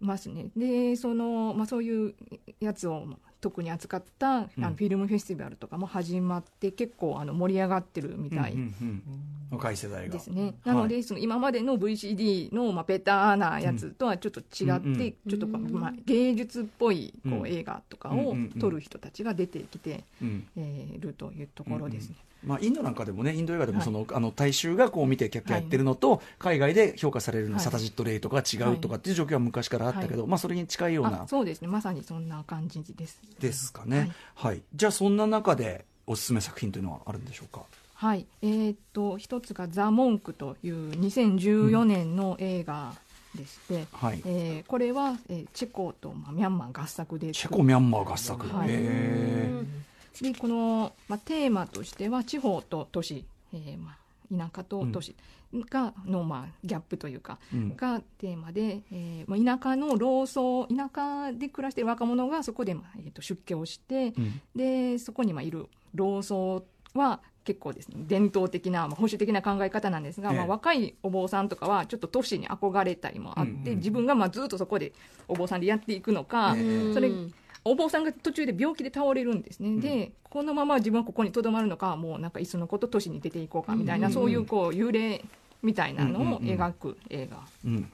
ますね。でその、まあ、そういうやつを特に扱った、あうん。のフィルムフェスティバルとかも始まって結構あの盛り上がってるみたい。うんうんうん若い世代が。ですね、なので、その今までの VCD の、まあ、ベタなやつとはちょっと違って、うん。うんちょっとまあ、芸術っぽいこう、うん。映画とかをうんうんうん。撮る人たちが出てきて、うん。えーるというところですね。まあ、インドなんかでもね、インド映画でもはい。その、あの大衆がこう見て、キャッキャやってるのと、海外で評価されるの、はい。サタジットレイとか違うとかっていう状況は昔からあったけど、まあ、それに近いようなあそうですね。まさにそんな感じです。ですかね。はい。じゃあ、そんな中で、おすすめ作品というのはあるんでしょうか？はい。えーっと一つが「ザ・モンク」という2014年の映画でして、はい。えーこれは、えーチェコと、まあ、ミャンマー合作でチェコミャンマー合作。はい。へでこの、まあ、テーマとしては地方と都市、えーまあ、田舎と都市がの、まあ、ギャップというか、ーうん。がテーマで、えーまあ、田舎の老僧田舎で暮らしている若者がそこで、まあえー、と出家をして、うん。でそこにまあいる老僧は結構ですね伝統的な、まあ、保守的な考え方なんですが、ええ。まあ、若いお坊さんとかはちょっと都市に憧れたりもあって、うんうん自分がまあずっとそこでお坊さんでやっていくのか、ええ。それお坊さんが途中で病気で倒れるんですね、でこのまま自分はここにとどまるのかもうなんかいっそのこと都市に出ていこうかみたいな、うん。そういうこう幽霊みたいなのを描く映画。うん。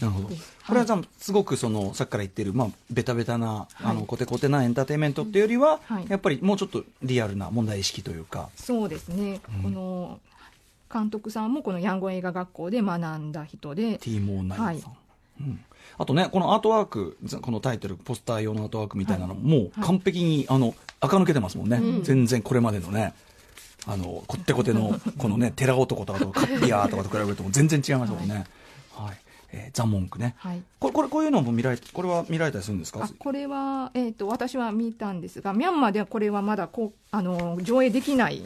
なるほど。これはすごくその、さっきから言ってる、まあ、ベタベタな、あの、はいコテコテなエンターテインメントっていうよりは、はい。やっぱりもうちょっとリアルな問題意識というか。そうですね、この監督さんもこのヤンゴン映画学校で学んだ人で。ティーモーナイトさん。はい。うんあとね、このアートワーク、ざこのタイトル、ポスター用のアートワークみたいなの、もう完璧に、あの、垢抜けてますもんね。全然これまでのね、あの、こってこての、このね、寺男とかとカッピアーとかと比べるとも全然違いますもんね。はい。えーザ・モンクね。はい。これ、これ、こういうのも見られ、これは見られたりするんですか？あこれは、えー、と私は見たんですがミャンマーではこれはまだこうあの上映できない、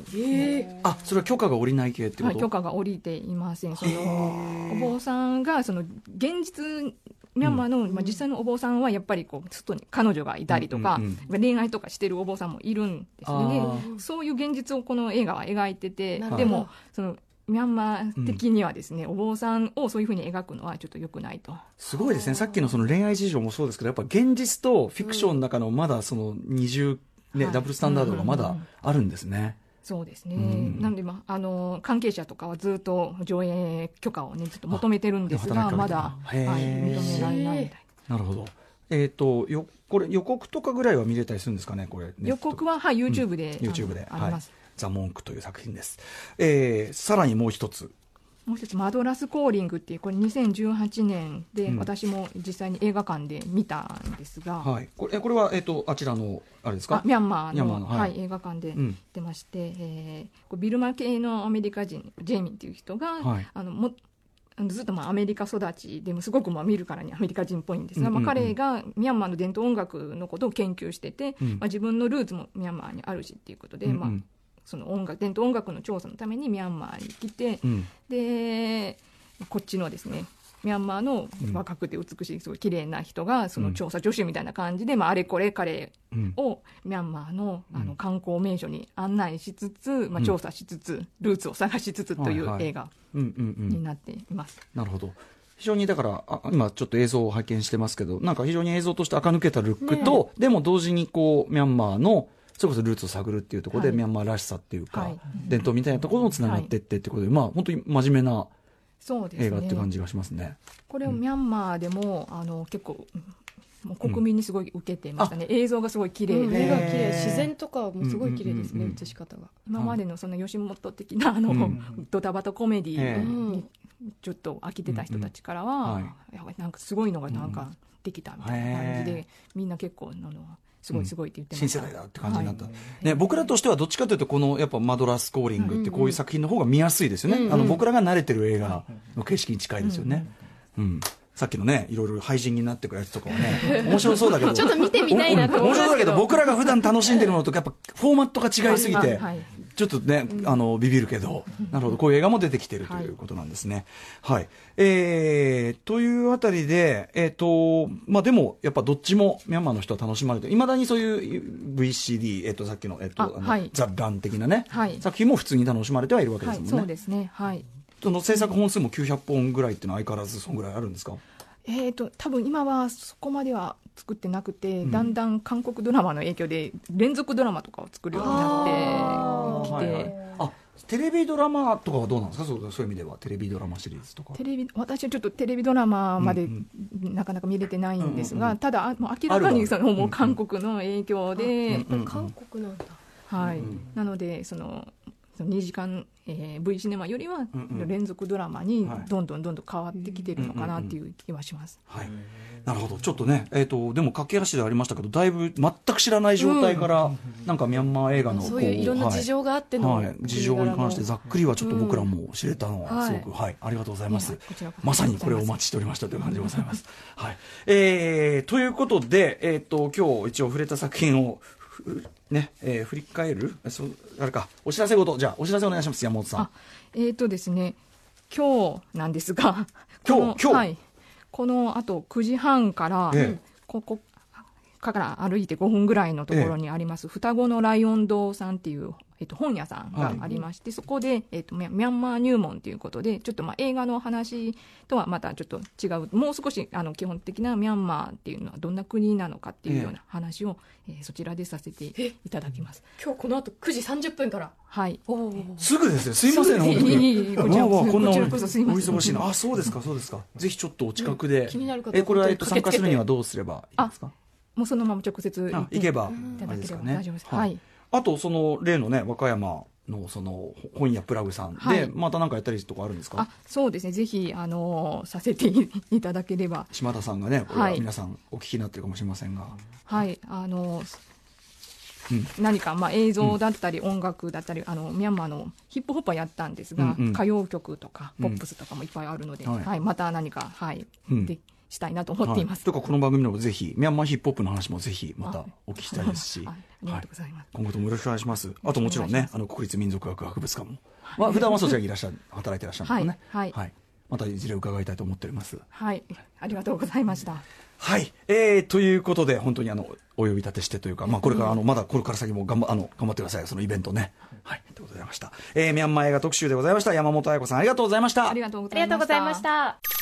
あ、それは許可が下りない系ってこと、はい、許可が下りていません。そのお坊さんがその現実ミャンマーの、まあ、実際のお坊さんはやっぱりこう外に彼女がいたりとか、うんうん恋愛とかしてるお坊さんもいるんですあねそういう現実をこの映画は描いててでもそのミャンマー的にはですね、お坊さんをそういうふうに描くのはちょっと良くないと。すごいですね。さっきのその恋愛事情もそうですけど、やっぱ現実とフィクションの中のまだその二重、ね、はい。ダブルスタンダードがまだあるんですね。そうですね、うん。なんで、まあ、あの関係者とかはずっと上映許可をね、ずっと求めてるんですが、まだ、はい、認められないみたい。なるほど。えっ、とよこれ予告とかぐらいは見れたりするんですかねこれ予告は、はい、YouTube で、あの YouTube で、あります。ザ・モンクという作品です、えーさらにもう一つもう一つ、マドラス・コーリングっていう、これ2018年で、うん。私も実際に映画館で見たんですが、はい。これえこれは、えっとあちらのあれですか？あミャンマーのはい。はい映画館でうん。出まして、えーこうビルマ系のアメリカ人、ジェイミンっていう人が、はい。あのもずっとまあアメリカ育ちでもすごくまあ見るからにアメリカ人っぽいんですが、うんうんうん。まあ、彼がミャンマーの伝統音楽のことを研究してて、うん。まあ、自分のルーツもミャンマーにあるしっていうことで、うんうん。まあ、その音楽伝統音楽の調査のためにミャンマーに来て、うん。でこっちのですねミャンマーの若くて美しいすごい綺麗な人がその調査助手みたいな感じで、まあ、あれこれ彼うん。をミャンマーのあうん。の観光名所に案内しつつ、まあ、うん。調査しつつ、ルーツを探しつつという映画になっています。なるほど。非常にだからあ今ちょっと映像を拝見してますけどなんか非常に映像として垢抜けたルックと、でも同時にこうミャンマーのそれこそルーツを探るっていうところで、はい。ミャンマーらしさっていうか、はい。伝統みたいなところもつながってってってことで、まあ本当に真面目な映画っていう感ねじがしますね。これをミャンマーでもあの結構もう国民にすごい受けてましたね、映像がすごい綺麗うん。が綺麗。自然とかもすごい綺麗ですね、うんうんうんうん映し方が。今までのその吉本的なあの、うん。ドタバタコメディええ。にちょっと飽きてた人たちからは、うんはいやばいなんかすごいのがなんかできたみたいな感じで、へみんな結構あのすごいすごいって言ってました、新世代だって感じになった、はい。ね、僕らとしてはどっちかというとこのやっぱマドラスコーリングってこういう作品の方が見やすいですよね、うん。うんあの僕らが慣れてる映画の形式に近いですよね、うん。さっきのねいろいろ廃人になってくるやつとかはね面白そうだけど。ちょっと見てみたいなと面白そうだけど僕らが普段楽しんでるものとやっぱフォーマットが違いすぎて、はいちょっとね、あの、ビビるけど、なるほど、こういう映画も出てきてるということなんですね。はい。えー、というあたりで、えっ、と、まあでも、やっぱどっちもミャンマーの人は楽しまれて、いまだにそういう VCD、えっ、と、さっきの、えっ、と、ああのはい。ザ・ラン的なね、はい。作品も普通に楽しまれてはいるわけではい、すもんね。そうですね。はい。その制作本数も900本ぐらいっていうのは相変わらずそんぐらいあるんですか？えー、と多分今はそこまでは作ってなくて、ん。だんだん韓国ドラマの影響で連続ドラマとかを作るようになってきて、はいはい。あ、テレビドラマとかはどうなんですか？そうそういう意味では、テレビドラマシリーズとか。テレビ私はちょっとテレビドラマまでうんなかなか見れてないんですが、うんうんうん。ただあもう明らかにそのもう韓国の影響で、韓国なんだ。はい。うんうん。なのでそのその2時間、えー V シネマよりはうんうん。連続ドラマにはい。どんどんどんどん変わってきてるのかなっていう気はします。はい、なるほど、ちょっとね、えー、とでも駆け足でありましたけど、だいぶ全く知らない状態から、なんかミャンマー映画のこそういういろんな事情があっての、はい。はい事情に関してざっくりはちょっと僕らも知れたのは、うんすごく、はい。ありがとうございます。まさにこれをお待ちしておりましたという感じでございます。はい。えー、ということで、えー、と今日一応触れた作品を、ふねえー振り返る？そうあれか、お知らせごと、じゃあ、お知らせお願いします、山本さん。あ。えーとですね、今日なんですが、今日？今日？はい、このあと9時半から、ええ。ここから歩いて5分ぐらいのところにあります、双子のライオン堂さんっていう、えっと、本屋さんがありまして、そこで、えっと、ミャンマー入門ということで、ちょっとまあ映画の話とはまたちょっと違う、もう少しあの基本的なミャンマーっていうのはどんな国なのかっていうような話を、えーそちらでさせていただきます。今日この後9時30分からはい。おおすぐですよ。すいません、そうです本当に。いえいえいえこちらこそすいません忙しいな。あ、そうですか、そうですか。ぜひちょっとお近くで。気になる方はえ、これは、えっと、参加するにはどうすればいいですか？もうそのまま直接あ行けば、いただけれ。ば大丈夫です。はい。あと、その、例のね、和歌山の、その、本屋プラグさんで、はいまた何かやったりとかあるんですか？あ、そうですね。ぜひ、あのーさせていいただければ。島田さんがね、これははい皆さんお聞きになってるかもしれませんが。はい。あのーうん何か、まあ、映像だったり音楽だったり、あのミャンマーのヒップホップはやったんですが、うんうん歌謡曲とかうんポップスとかもいっぱいあるので、はいはいまた何か、はいうんでしたいなと思っています。はとか、この番組でもぜひ、ミャンマーヒップホップの話もぜひ、またお聞きしたいですし。はいありがとうございます。今後ともよろしくお願いします。あともちろんねあの国立民族学博物館も。まあ、普段はそちらにいらっしゃる、働いていらっしゃるんですね。はいはいまたいずれ伺いたいと思っております。はい、ありがとうございました。はい。えー、ということで、本当にあの、お呼び立てしてというか、まあ、これから、あの、まだこれから先も頑張、あの、頑張ってください。そのイベントね。はい。ということでございました。えー、ミャンマー映画特集でございました。山本彩子さん、ありがとうございました。ありがとうごありがとうございました。